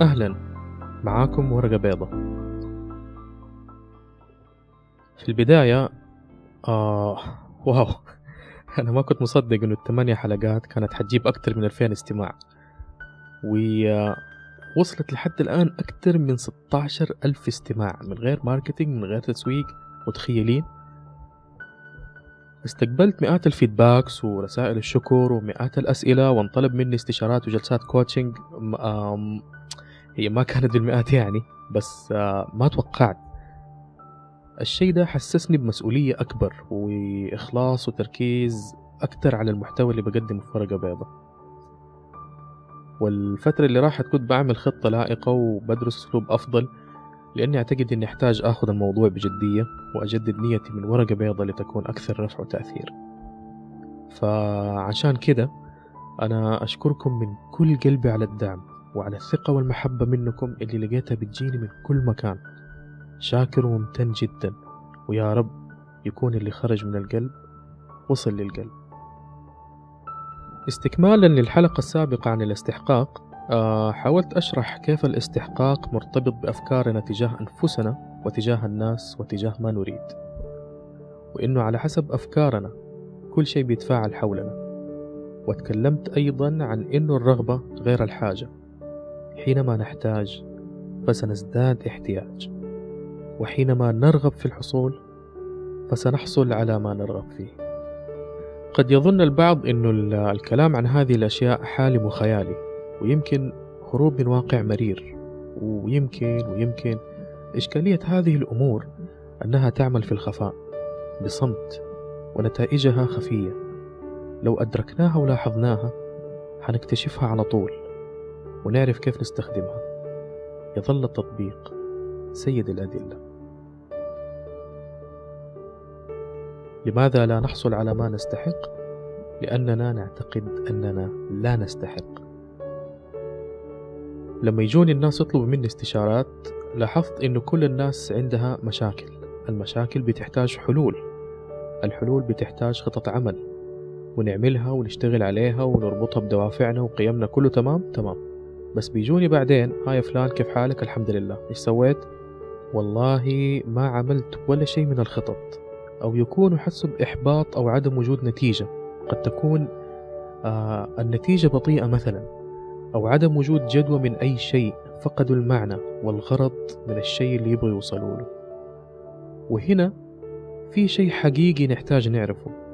أهلا. معاكم ورقة بيضة. في البداية آه wow. أنا ما كنت مصدق إنه الثمانية حلقات كانت حتجيب أكتر من 2000 استماع. ووصلت لحد الآن أكتر من 16 ألف استماع من غير marketing من غير تسويق. متخيلين؟ استقبلت مئات ال feedbacks ورسائل الشكر ومئات الأسئلة وانطلب مني استشارات وجلسات coaching هي ما كانت بالمئات يعني بس آه، ما توقعت. الشيء ده حسسني بمسؤولية أكبر وإخلاص وتركيز أكتر على المحتوى اللي بقدمه في ورقة بيضة. والفترة اللي راحت كنت بعمل خطة لائقة وبدرس أسلوب أفضل لأني أعتقد أني أحتاج أخذ الموضوع بجدية وأجدد نيتي من ورقة بيضة لتكون أكثر نفع وتأثير. فعشان كده أنا أشكركم من كل قلبي على الدعم. وعلى الثقة والمحبة منكم اللي لقيتها بتجيني من كل مكان. شاكر وممتن جدا. ويا رب يكون اللي خرج من القلب وصل للقلب. استكمالا للحلقة السابقة عن الاستحقاق آه، حاولت أشرح كيف الاستحقاق مرتبط بأفكارنا تجاه أنفسنا وتجاه الناس وتجاه ما نريد. وإنه على حسب أفكارنا كل شيء بيتفاعل حولنا. وتكلمت أيضا عن إنه الرغبة غير الحاجة. حينما نحتاج فسنزداد احتياج. وحينما نرغب في الحصول فسنحصل على ما نرغب فيه. قد يظن البعض أن الكلام عن هذه الأشياء حالم وخيالي ويمكن هروب من واقع مرير ويمكن ويمكن إشكالية هذه الأمور أنها تعمل في الخفاء بصمت ونتائجها خفية. لو أدركناها ولاحظناها حنكتشفها على طول. ونعرف كيف نستخدمها. يظل التطبيق سيد الأدلة. لماذا لا نحصل على ما نستحق؟ لأننا نعتقد أننا لا نستحق. لما يجوني الناس يطلبوا مني استشارات لاحظت إنه كل الناس عندها مشاكل. المشاكل بتحتاج حلول. الحلول بتحتاج خطط عمل. ونعملها ونشتغل عليها ونربطها بدوافعنا وقيمنا كله تمام؟ تمام. بس بيجوني بعدين هاي فلان كيف حالك؟ الحمد لله. إيش سويت؟ والله ما عملت ولا شيء من الخطط. أو يكونوا حسوا بإحباط أو عدم وجود نتيجة. قد تكون آه النتيجة بطيئة مثلا أو عدم وجود جدوى من أي شيء فقدوا المعنى والغرض من الشيء اللي يبغوا يوصلوا له. وهنا في شيء حقيقي نحتاج نعرفه.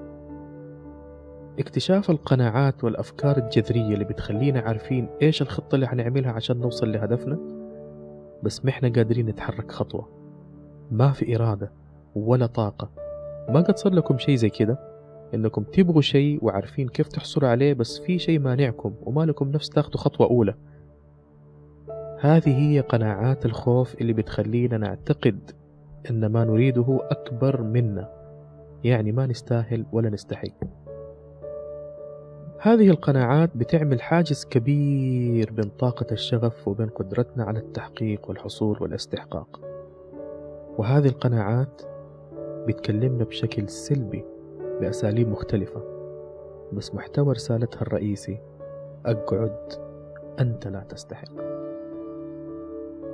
اكتشاف القناعات والأفكار الجذرية اللي بتخلينا عارفين إيش الخطة اللي حنعملها عشان نوصل لهدفنا؟ بس ما إحنا قادرين نتحرك خطوة. ما في إرادة ولا طاقة. ما قد صار لكم شيء زي كده؟ إنكم تبغوا شيء وعارفين كيف تحصلوا عليه بس في شيء مانعكم وما لكم نفس تاخدوا خطوة أولى. هذه هي قناعات الخوف اللي بتخلينا نعتقد أن ما نريده أكبر منا. يعني ما نستاهل ولا نستحق. هذه القناعات بتعمل حاجز كبير بين طاقة الشغف وبين قدرتنا على التحقيق والحصول والاستحقاق. وهذه القناعات بتكلمنا بشكل سلبي بأساليب مختلفة بس محتوى رسالتها الرئيسي أقعد أنت لا تستحق.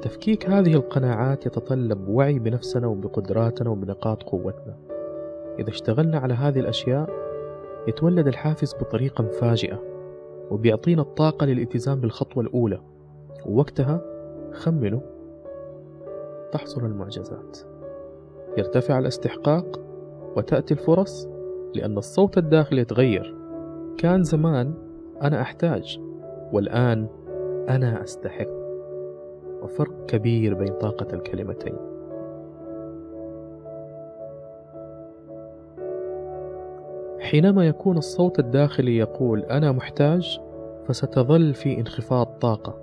تفكيك هذه القناعات يتطلب وعي بنفسنا وبقدراتنا وبنقاط قوتنا. إذا اشتغلنا على هذه الأشياء يتولد الحافز بطريقة مفاجئة وبيعطينا الطاقة للالتزام بالخطوة الأولى ووقتها خمنوا تحصل المعجزات. يرتفع الاستحقاق وتأتي الفرص لأن الصوت الداخلي يتغير. كان زمان أنا أحتاج والآن أنا أستحق. وفرق كبير بين طاقة الكلمتين. حينما يكون الصوت الداخلي يقول أنا محتاج فستظل في انخفاض طاقة.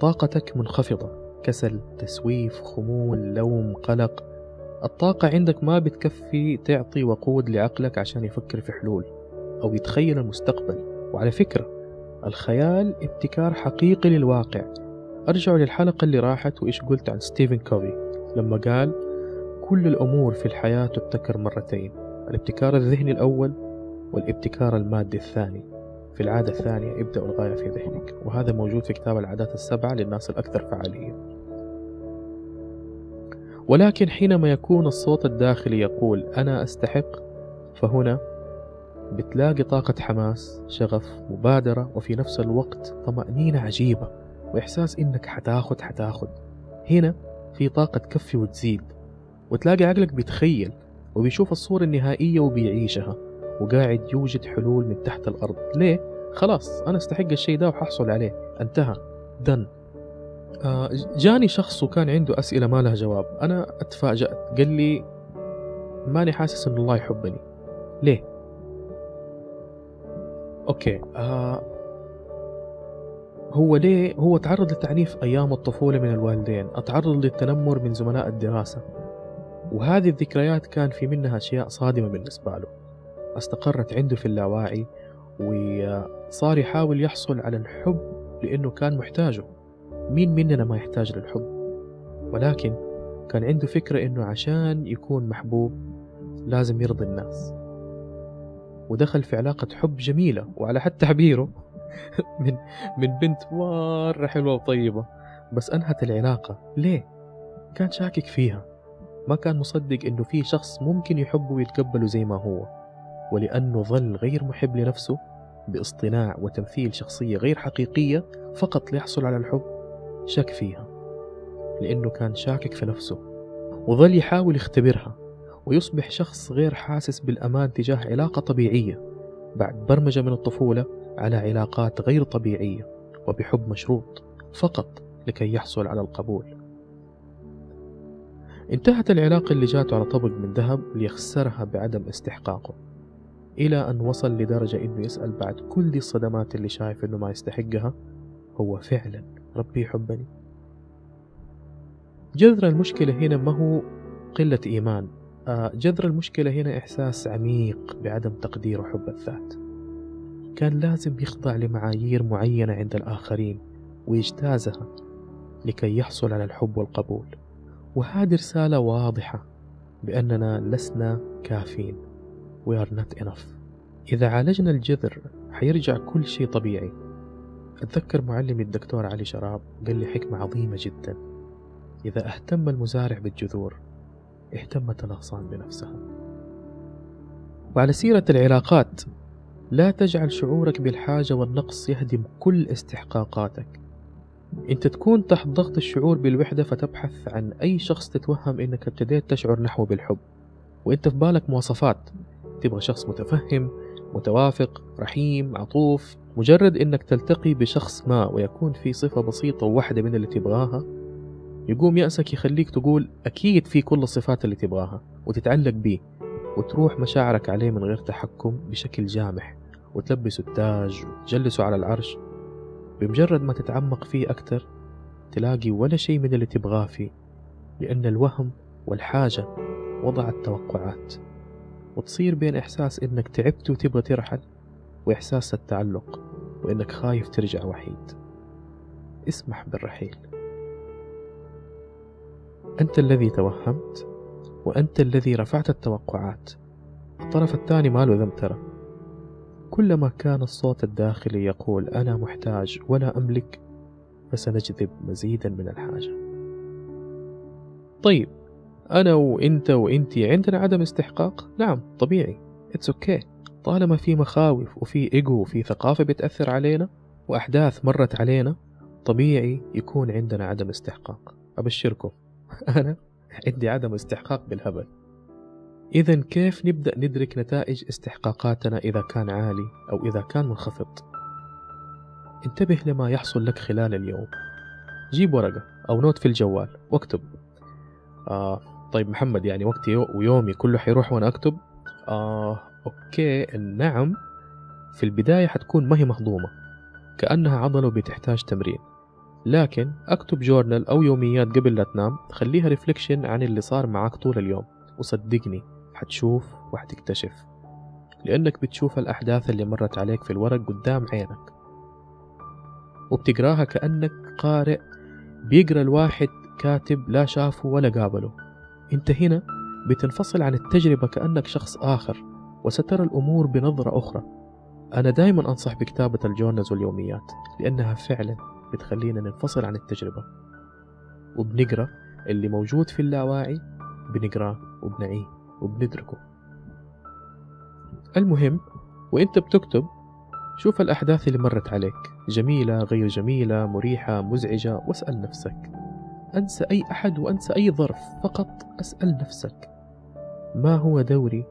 طاقتك منخفضة كسل تسويف خمول لوم قلق. الطاقة عندك ما بتكفي تعطي وقود لعقلك عشان يفكر في حلول أو يتخيل المستقبل. وعلى فكرة الخيال ابتكار حقيقي للواقع. أرجعوا للحلقة اللي راحت وإيش قلت عن ستيفن كوفي لما قال كل الأمور في الحياة تبتكر مرتين الابتكار الذهني الأول والابتكار المادي الثاني. في العادة الثانية ابدأ الغاية في ذهنك. وهذا موجود في كتاب العادات السبعة للناس الأكثر فعالية ولكن حينما يكون الصوت الداخلي يقول أنا أستحق فهنا بتلاقي طاقة حماس شغف مبادرة وفي نفس الوقت طمأنينة عجيبة وإحساس إنك حتاخد حتاخد. هنا في طاقة تكفي وتزيد وتلاقي عقلك بيتخيل وبيشوف الصورة النهائية وبيعيشها. وقاعد يوجد حلول من تحت الأرض. ليه؟ خلاص أنا أستحق الشيء ده وححصل عليه. انتهى. دن آه جاني شخص وكان عنده أسئلة ما لها جواب. أنا أتفاجأت. قال لي ماني حاسس إن الله يحبني. ليه؟ أوكي. آه هو ليه؟ هو تعرض للتعنيف أيام الطفولة من الوالدين. أتعرض للتنمر من زملاء الدراسة. وهذه الذكريات كان في منها أشياء صادمة بالنسبة له. استقرت عنده في اللاواعي وصار يحاول يحصل على الحب لأنه كان محتاجه. مين مننا ما يحتاج للحب؟ ولكن كان عنده فكرة إنه عشان يكون محبوب لازم يرضي الناس. ودخل في علاقة حب جميلة وعلى حد تعبيره من من بنت مرة حلوة وطيبة بس أنهت العلاقة. ليه؟ كان شاكك فيها. ما كان مصدق إنه في شخص ممكن يحبه ويتقبله زي ما هو. ولأنه ظل غير محب لنفسه باصطناع وتمثيل شخصية غير حقيقية فقط ليحصل على الحب شك فيها. لأنه كان شاكك في نفسه وظل يحاول يختبرها ويصبح شخص غير حاسس بالأمان تجاه علاقة طبيعية بعد برمجة من الطفولة على علاقات غير طبيعية وبحب مشروط فقط لكي يحصل على القبول. انتهت العلاقة اللي جاته على طبق من ذهب ليخسرها بعدم استحقاقه. إلى أن وصل لدرجة إنه يسأل بعد كل دي الصدمات اللي شايف إنه ما يستحقها هو فعلا ربي يحبني. جذر المشكلة هنا ما هو قلة إيمان. آه، جذر المشكلة هنا إحساس عميق بعدم تقدير وحب الذات. كان لازم يخضع لمعايير معينة عند الآخرين ويجتازها لكي يحصل على الحب والقبول. وهذه رسالة واضحة بأننا لسنا كافين. We are not enough. إذا عالجنا الجذر حيرجع كل شيء طبيعي. أتذكر معلمي الدكتور علي شراب قال لي حكمة عظيمة جدا. إذا اهتم المزارع بالجذور اهتمت الأغصان بنفسها. وعلى سيرة العلاقات لا تجعل شعورك بالحاجة والنقص يهدم كل استحقاقاتك. انت تكون تحت ضغط الشعور بالوحدة فتبحث عن أي شخص تتوهم إنك ابتديت تشعر نحوه بالحب. وإنت في بالك مواصفات. تبغى شخص متفهم متوافق رحيم عطوف مجرد إنك تلتقي بشخص ما ويكون في صفة بسيطة وواحدة من اللي تبغاها يقوم يأسك يخليك تقول أكيد في كل الصفات اللي تبغاها وتتعلق بيه وتروح مشاعرك عليه من غير تحكم بشكل جامح وتلبسه التاج وتجلسه على العرش. بمجرد ما تتعمق فيه أكتر تلاقي ولا شيء من اللي تبغاه فيه لأن الوهم والحاجة وضعت توقعات وتصير بين إحساس إنك تعبت وتبغى ترحل وإحساس التعلق وإنك خايف ترجع وحيد. اسمح بالرحيل. أنت الذي توهمت وأنت الذي رفعت التوقعات. الطرف الثاني ما له ذنب ترى. كلما كان الصوت الداخلي يقول أنا محتاج ولا أملك فسنجذب مزيدا من الحاجة. طيب أنا وإنت وإنتي عندنا عدم استحقاق؟ نعم طبيعي. it's okay okay. طالما في مخاوف وفي إيجو وفي ثقافة بتأثر علينا وأحداث مرت علينا طبيعي يكون عندنا عدم استحقاق. أبشركم. أنا عندي عدم استحقاق بالهبل. إذا كيف نبدأ ندرك نتائج استحقاقاتنا إذا كان عالي أو إذا كان منخفض؟ انتبه لما يحصل لك خلال اليوم. جيب ورقة أو note في الجوال. واكتب. آه طيب محمد يعني وقتي ويومي كله حيروح وأنا أكتب. آه okay النعم في البداية حتكون ما هي مهضومة. كأنها عضلة وبتحتاج تمرين. لكن أكتب جورنال أو يوميات قبل لا تنام خليها ريفليكشن عن اللي صار معاك طول اليوم. وصدقني حتشوف وحتكتشف. لأنك بتشوف الأحداث اللي مرت عليك في الورق قدام عينك. وبتقراها كأنك قارئ بيقرأ الواحد كاتب لا شافه ولا قابله. انت هنا بتنفصل عن التجربة كأنك شخص آخر وسترى الأمور بنظرة أخرى. أنا دائما أنصح بكتابة الجورنالز واليوميات لأنها فعلا بتخلينا ننفصل عن التجربة. وبنقرأ اللي موجود في اللاواعي بنقرأه وبنعيه وبندركه. المهم وإنت بتكتب شوف الأحداث اللي مرت عليك. جميلة غير جميلة مريحة مزعجة واسأل نفسك. أنسى أي أحد وأنسى أي ظرف فقط أسأل نفسك ما هو دوري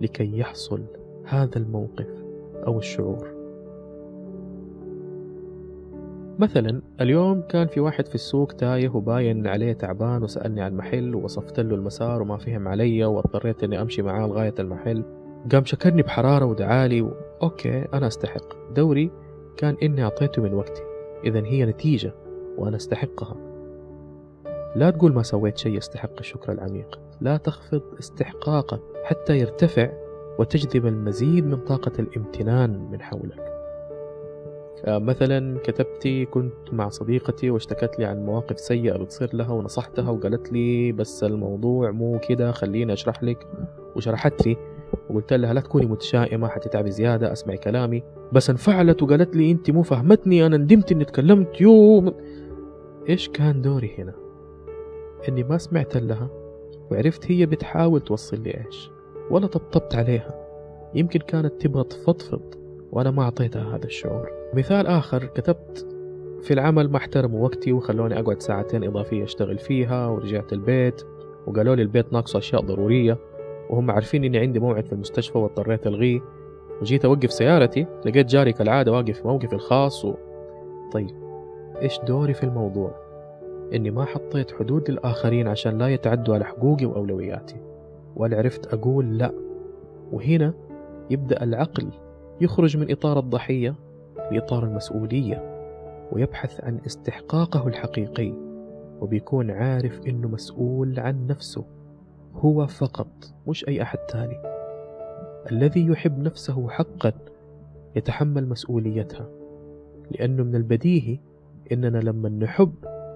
لكي يحصل هذا الموقف أو الشعور؟ مثلا اليوم كان في واحد في السوق تايه وباين عليه تعبان وسألني عن المحل ووصفت له المسار وما فهم علي واضطريت إني أمشي معاه لغاية المحل. قام شكرني بحرارة ودعالي و... أوكي أنا أستحق. دوري كان إني أعطيته من وقتي. اذا هي نتيجة وأنا أستحقها. لا تقول ما سويت شيء يستحق الشكر العميق. لا تخفض استحقاقك حتى يرتفع وتجذب المزيد من طاقة الامتنان من حولك. آه، مثلا كتبتي كنت مع صديقتي واشتكت لي عن مواقف سيئة بتصير لها ونصحتها وقالت لي بس الموضوع مو كده خليني أشرح لك. وشرحت لي وقلت لها لا تكوني متشائمة حتتعبي زيادة أسمعي كلامي. بس انفعلت وقالت لي أنت مو فهمتني أنا ندمت إني تكلمت يوم! إيش كان دوري هنا؟ إني ما سمعت لها وعرفت هي بتحاول توصل لي إيش ولا طبطبت عليها. يمكن كانت تبغى تفضفض وأنا ما أعطيتها هذا الشعور. مثال آخر كتبت في العمل ما احترموا وقتي وخلوني أقعد ساعتين إضافية أشتغل فيها ورجعت البيت وقالوا لي البيت ناقصه أشياء ضرورية وهم عارفين إني عندي موعد في المستشفى واضطريت ألغيه. وجيت أوقف سيارتي لقيت جاري كالعادة واقف في موقفي الخاص و... طيب إيش دوري في الموضوع؟ إني ما حطيت حدود للآخرين عشان لا يتعدوا على حقوقي وأولوياتي ولا عرفت أقول لأ. وهنا يبدأ العقل يخرج من إطار الضحية بإطار المسؤولية ويبحث عن استحقاقه الحقيقي وبيكون عارف إنه مسؤول عن نفسه هو فقط مش أي أحد تاني. الذي يحب نفسه حقا يتحمل مسؤوليتها لأنه من البديهي إننا لما نحب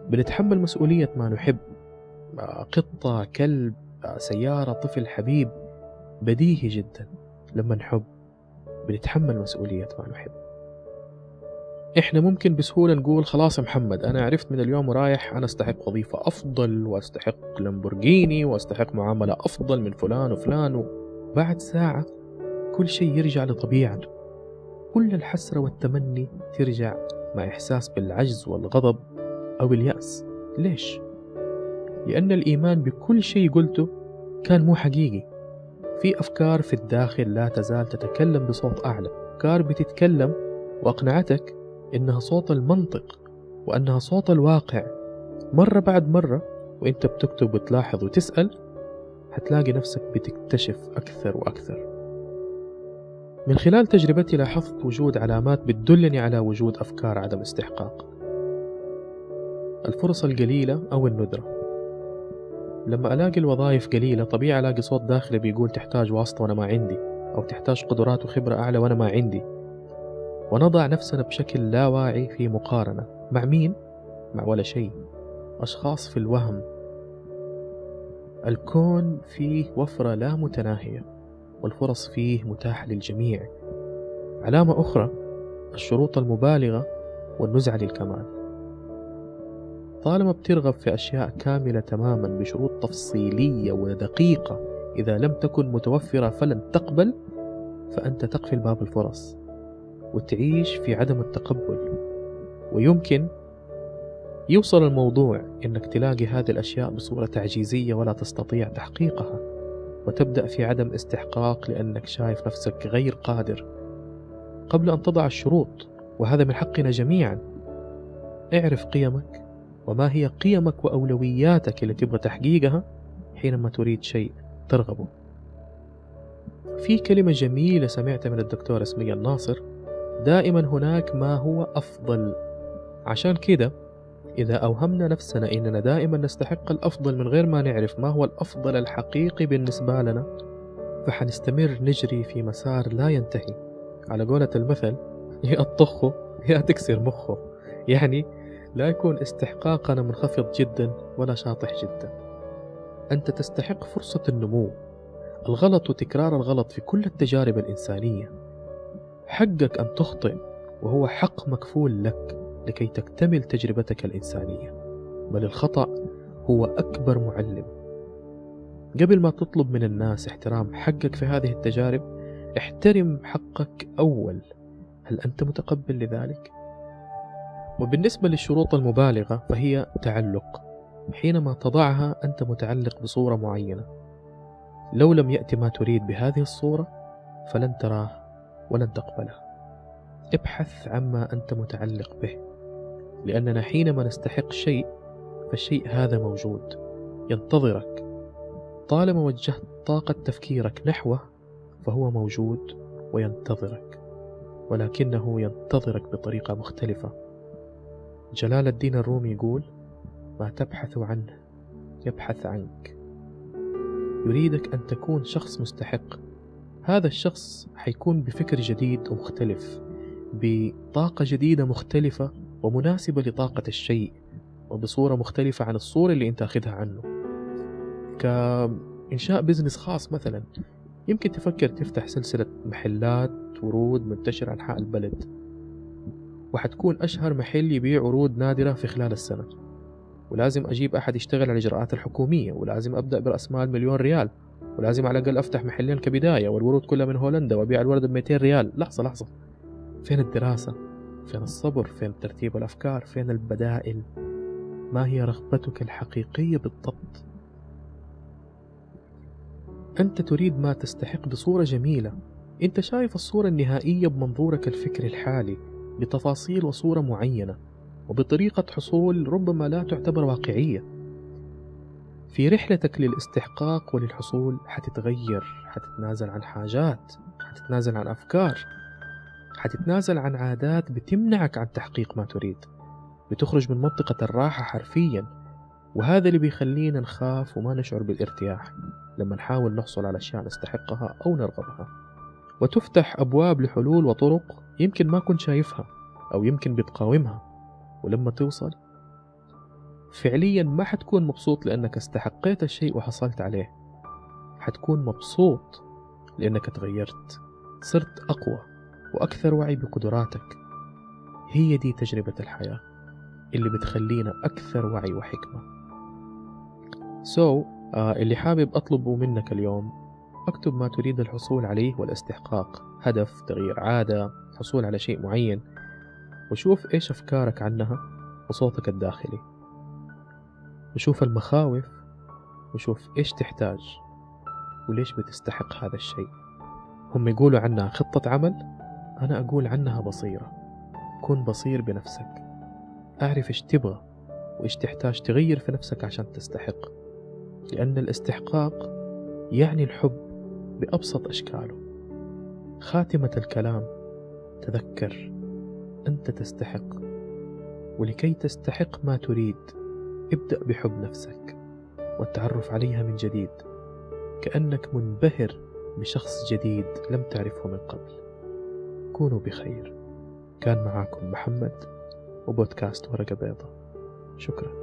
بنتحمل مسؤولية ما نحب. قطة كلب سيارة طفل حبيب بديهي جدا. لما نحب بنتحمل مسؤولية ما نحب. إحنا ممكن بسهولة نقول خلاص يا محمد أنا عرفت من اليوم ورايح أنا أستحق وظيفة أفضل وأستحق لامبورجيني وأستحق معاملة أفضل من فلان وفلان وبعد ساعة كل شيء يرجع لطبيعته كل الحسرة والتمني ترجع مع إحساس بالعجز والغضب. أو اليأس. ليش؟ لأن الإيمان بكل شيء قلته كان مو حقيقي. في أفكار في الداخل لا تزال تتكلم بصوت أعلى. أفكار بتتكلم وأقنعتك إنها صوت المنطق وأنها صوت الواقع. مرة بعد مرة وإنت بتكتب وتلاحظ وتسأل حتلاقي نفسك بتكتشف أكثر وأكثر. من خلال تجربتي لاحظت وجود علامات بتدلني على وجود أفكار عدم استحقاق. الفرص القليلة أو الندرة. لما ألاقي الوظائف قليلة طبيعي ألاقي صوت داخلي بيقول تحتاج واسطة وأنا ما عندي أو تحتاج قدرات وخبرة أعلى وأنا ما عندي. ونضع نفسنا بشكل لا واعي في مقارنة مع مين؟ مع ولا شيء. أشخاص في الوهم. الكون فيه وفرة لا متناهية والفرص فيه متاحة للجميع. علامة أخرى الشروط المبالغة والنزعة للكمال. طالما بترغب في أشياء كاملة تماما بشروط تفصيلية ودقيقة إذا لم تكن متوفرة فلن تقبل فأنت تقفل باب الفرص وتعيش في عدم التقبل. ويمكن يوصل الموضوع إنك تلاقي هذه الأشياء بصورة تعجيزية ولا تستطيع تحقيقها وتبدأ في عدم استحقاق لأنك شايف نفسك غير قادر. قبل أن تضع الشروط وهذا من حقنا جميعا اعرف قيمك وما هي قيمك وأولوياتك اللي تبغى تحقيقها حينما تريد شيء ترغبه؟ في كلمة جميلة سمعتها من الدكتور اسمية الناصر. دائما هناك ما هو أفضل. عشان كده إذا أوهمنا نفسنا إننا دائما نستحق الأفضل من غير ما نعرف ما هو الأفضل الحقيقي بالنسبة لنا فحنستمر نجري في مسار لا ينتهي. على قولة المثل يا تطخه يا تكسر مخه. يعني لا يكون استحقاقنا منخفض جدا ولا شاطح جدا. أنت تستحق فرصة النمو. الغلط وتكرار الغلط في كل التجارب الإنسانية. حقك أن تخطئ وهو حق مكفول لك لكي تكتمل تجربتك الإنسانية. بل الخطأ هو أكبر معلم. قبل ما تطلب من الناس احترام حقك في هذه التجارب احترم حقك أول. هل أنت متقبل لذلك؟ وبالنسبة للشروط المبالغة فهي تعلق حينما تضعها أنت متعلق بصورة معينة. لو لم يأتي ما تريد بهذه الصورة فلن تراه ولن تقبله. ابحث عما أنت متعلق به لأننا حينما نستحق شيء فالشيء هذا موجود ينتظرك. طالما وجهت طاقة تفكيرك نحوه فهو موجود وينتظرك ولكنه ينتظرك بطريقة مختلفة. جلال الدين الرومي يقول ما تبحث عنه يبحث عنك. يريدك أن تكون شخص مستحق. هذا الشخص حيكون بفكر جديد ومختلف بطاقة جديدة مختلفة ومناسبة لطاقة الشيء وبصورة مختلفة عن الصورة اللي أنت أخذها عنه. كإنشاء business خاص مثلا يمكن تفكر تفتح سلسلة محلات ورود منتشرة أنحاء البلد. وحتكون أشهر محل يبيع ورود نادرة في خلال السنة ولازم أجيب أحد يشتغل على الإجراءات الحكومية ولازم أبدأ برأس مال مليون ريال ولازم على الأقل أفتح محلين كبداية والورود كلها من هولندا وأبيع الورد ب 200 ريال لحظة لحظة فين الدراسة؟ فين الصبر؟ فين ترتيب الأفكار؟ فين البدائل؟ ما هي رغبتك الحقيقية بالضبط؟ أنت تريد ما تستحق بصورة جميلة أنت شايف الصورة النهائية بمنظورك الفكري الحالي بتفاصيل وصورة معينة وبطريقة حصول ربما لا تعتبر واقعية. في رحلتك للاستحقاق وللحصول حتتغير حتتنازل عن حاجات حتتنازل عن أفكار حتتنازل عن عادات بتمنعك عن تحقيق ما تريد. بتخرج من منطقة الراحة حرفيا وهذا اللي بيخلينا نخاف وما نشعر بالارتياح لما نحاول نحصل على أشياء نستحقها أو نرغبها. وتفتح أبواب لحلول وطرق يمكن ما كنت شايفها أو يمكن بتقاومها. ولما توصل فعليا ما حتكون مبسوط لأنك استحقيت الشيء وحصلت عليه. حتكون مبسوط لأنك تغيرت صرت أقوى وأكثر وعي بقدراتك. هي دي تجربة الحياة اللي بتخلينا أكثر وعي وحكمة. سو so, uh, اللي حابب أطلبه منك اليوم أكتب ما تريد الحصول عليه والاستحقاق. هدف تغيير عادة حصول على شيء معين. وشوف إيش أفكارك عنها وصوتك الداخلي. وشوف المخاوف وشوف إيش تحتاج وليش بتستحق هذا الشيء. هم يقولوا عنها خطة عمل؟ أنا أقول عنها بصيرة. كن بصير بنفسك. أعرف إيش تبغى وإيش تحتاج تغير في نفسك عشان تستحق. لأن الاستحقاق يعني الحب. بأبسط أشكاله. خاتمة الكلام تذكر أنت تستحق. ولكي تستحق ما تريد ابدأ بحب نفسك والتعرف عليها من جديد. كأنك منبهر بشخص جديد لم تعرفه من قبل. كونوا بخير. كان معاكم محمد وبودكاست ورقة بيضة. شكرا.